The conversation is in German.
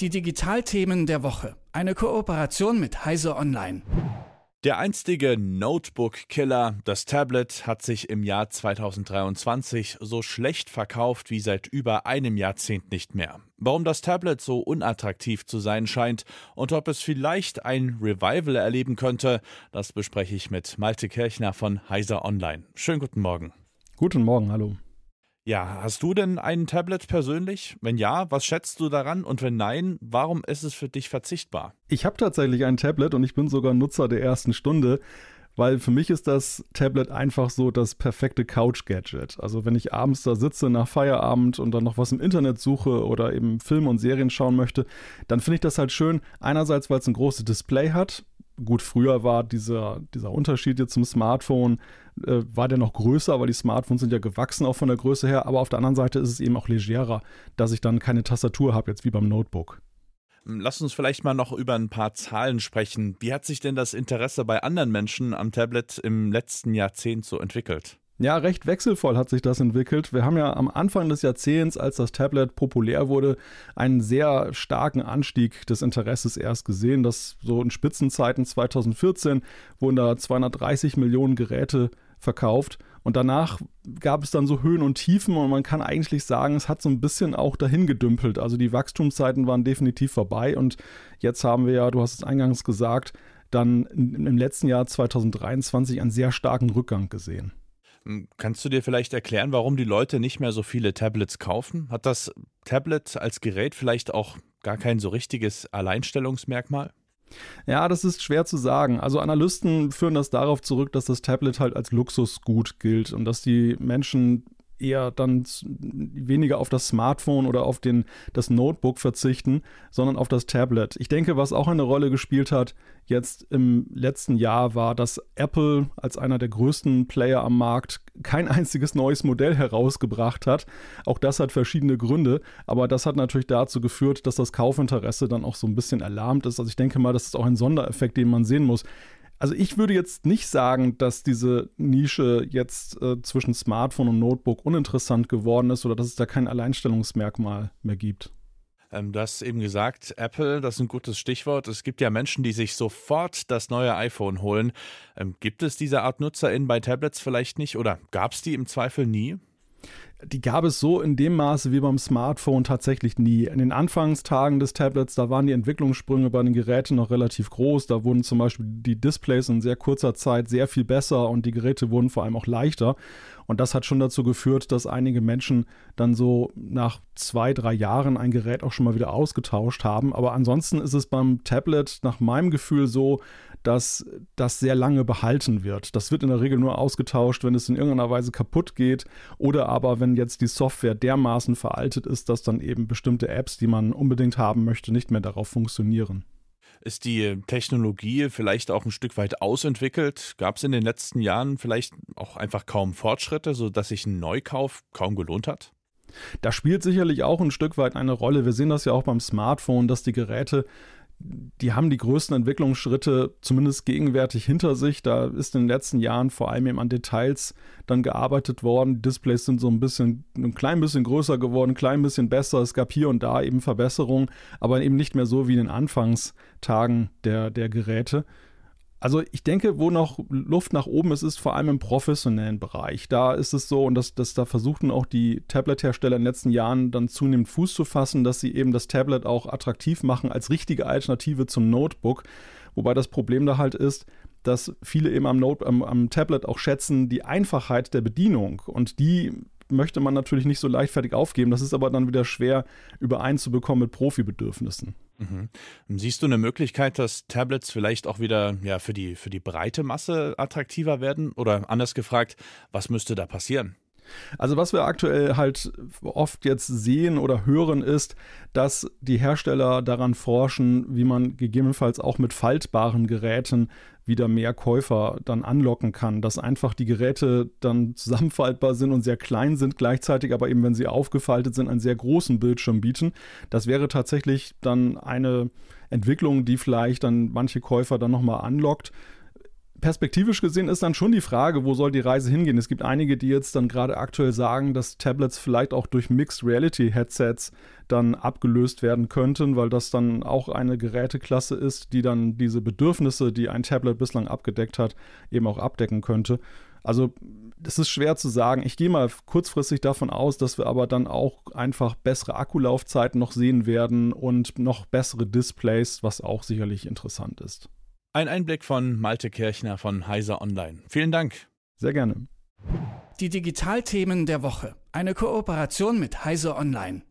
Die Digitalthemen der Woche. Eine Kooperation mit Heise Online. Der einstige Notebook-Killer, das Tablet, hat sich im Jahr 2023 so schlecht verkauft wie seit über einem Jahrzehnt nicht mehr. Warum das Tablet so unattraktiv zu sein scheint und ob es vielleicht ein Revival erleben könnte, das bespreche ich mit Malte Kirchner von Heiser Online. Schönen guten Morgen. Guten Morgen, hallo. Ja, hast du denn ein Tablet persönlich? Wenn ja, was schätzt du daran? Und wenn nein, warum ist es für dich verzichtbar? Ich habe tatsächlich ein Tablet und ich bin sogar Nutzer der ersten Stunde, weil für mich ist das Tablet einfach so das perfekte Couch-Gadget. Also wenn ich abends da sitze nach Feierabend und dann noch was im Internet suche oder eben Filme und Serien schauen möchte, dann finde ich das halt schön. Einerseits, weil es ein großes Display hat, gut, früher war dieser, dieser Unterschied jetzt zum Smartphone, äh, war der noch größer, weil die Smartphones sind ja gewachsen auch von der Größe her, aber auf der anderen Seite ist es eben auch legerer, dass ich dann keine Tastatur habe, jetzt wie beim Notebook. Lass uns vielleicht mal noch über ein paar Zahlen sprechen. Wie hat sich denn das Interesse bei anderen Menschen am Tablet im letzten Jahrzehnt so entwickelt? Ja, recht wechselvoll hat sich das entwickelt. Wir haben ja am Anfang des Jahrzehnts, als das Tablet populär wurde, einen sehr starken Anstieg des Interesses erst gesehen. Das so in Spitzenzeiten 2014 wurden da 230 Millionen Geräte verkauft. Und danach gab es dann so Höhen und Tiefen und man kann eigentlich sagen, es hat so ein bisschen auch dahin gedümpelt. Also die Wachstumszeiten waren definitiv vorbei und jetzt haben wir ja, du hast es eingangs gesagt, dann im letzten Jahr 2023 einen sehr starken Rückgang gesehen. Kannst du dir vielleicht erklären, warum die Leute nicht mehr so viele Tablets kaufen? Hat das Tablet als Gerät vielleicht auch gar kein so richtiges Alleinstellungsmerkmal? Ja, das ist schwer zu sagen. Also Analysten führen das darauf zurück, dass das Tablet halt als Luxusgut gilt und dass die Menschen eher dann weniger auf das Smartphone oder auf den, das Notebook verzichten, sondern auf das Tablet. Ich denke, was auch eine Rolle gespielt hat jetzt im letzten Jahr war, dass Apple als einer der größten Player am Markt kein einziges neues Modell herausgebracht hat. Auch das hat verschiedene Gründe, aber das hat natürlich dazu geführt, dass das Kaufinteresse dann auch so ein bisschen erlahmt ist. Also ich denke mal, das ist auch ein Sondereffekt, den man sehen muss. Also ich würde jetzt nicht sagen, dass diese Nische jetzt äh, zwischen Smartphone und Notebook uninteressant geworden ist oder dass es da kein Alleinstellungsmerkmal mehr gibt. Ähm, du hast eben gesagt, Apple, das ist ein gutes Stichwort. Es gibt ja Menschen, die sich sofort das neue iPhone holen. Ähm, gibt es diese Art NutzerInnen bei Tablets vielleicht nicht oder gab es die im Zweifel nie? Die gab es so in dem Maße wie beim Smartphone tatsächlich nie. In den Anfangstagen des Tablets, da waren die Entwicklungssprünge bei den Geräten noch relativ groß. Da wurden zum Beispiel die Displays in sehr kurzer Zeit sehr viel besser und die Geräte wurden vor allem auch leichter. Und das hat schon dazu geführt, dass einige Menschen dann so nach zwei, drei Jahren ein Gerät auch schon mal wieder ausgetauscht haben. Aber ansonsten ist es beim Tablet nach meinem Gefühl so, dass das sehr lange behalten wird. Das wird in der Regel nur ausgetauscht, wenn es in irgendeiner Weise kaputt geht oder aber wenn jetzt die Software dermaßen veraltet ist, dass dann eben bestimmte Apps, die man unbedingt haben möchte, nicht mehr darauf funktionieren. Ist die Technologie vielleicht auch ein Stück weit ausentwickelt? Gab es in den letzten Jahren vielleicht auch einfach kaum Fortschritte, sodass sich ein Neukauf kaum gelohnt hat? Da spielt sicherlich auch ein Stück weit eine Rolle. Wir sehen das ja auch beim Smartphone, dass die Geräte die haben die größten Entwicklungsschritte zumindest gegenwärtig hinter sich. Da ist in den letzten Jahren vor allem eben an Details dann gearbeitet worden. Die Displays sind so ein bisschen, ein klein bisschen größer geworden, ein klein bisschen besser. Es gab hier und da eben Verbesserungen, aber eben nicht mehr so wie in den Anfangstagen der, der Geräte. Also ich denke, wo noch Luft nach oben ist, ist vor allem im professionellen Bereich. Da ist es so, und das, das, da versuchten auch die Tablet-Hersteller in den letzten Jahren dann zunehmend Fuß zu fassen, dass sie eben das Tablet auch attraktiv machen als richtige Alternative zum Notebook. Wobei das Problem da halt ist, dass viele eben am, Note, am, am Tablet auch schätzen die Einfachheit der Bedienung. Und die möchte man natürlich nicht so leichtfertig aufgeben. Das ist aber dann wieder schwer übereinzubekommen mit Profibedürfnissen. Mhm. Siehst du eine Möglichkeit, dass Tablets vielleicht auch wieder ja, für, die, für die breite Masse attraktiver werden? Oder anders gefragt, was müsste da passieren? Also was wir aktuell halt oft jetzt sehen oder hören ist, dass die Hersteller daran forschen, wie man gegebenenfalls auch mit faltbaren Geräten wieder mehr Käufer dann anlocken kann, dass einfach die Geräte dann zusammenfaltbar sind und sehr klein sind, gleichzeitig aber eben, wenn sie aufgefaltet sind, einen sehr großen Bildschirm bieten. Das wäre tatsächlich dann eine Entwicklung, die vielleicht dann manche Käufer dann nochmal anlockt perspektivisch gesehen ist dann schon die Frage, wo soll die Reise hingehen? Es gibt einige, die jetzt dann gerade aktuell sagen, dass Tablets vielleicht auch durch Mixed Reality Headsets dann abgelöst werden könnten, weil das dann auch eine Geräteklasse ist, die dann diese Bedürfnisse, die ein Tablet bislang abgedeckt hat, eben auch abdecken könnte. Also es ist schwer zu sagen. Ich gehe mal kurzfristig davon aus, dass wir aber dann auch einfach bessere Akkulaufzeiten noch sehen werden und noch bessere Displays, was auch sicherlich interessant ist. Ein Einblick von Malte Kirchner von Heiser Online. Vielen Dank. Sehr gerne. Die Digitalthemen der Woche. Eine Kooperation mit Heiser Online.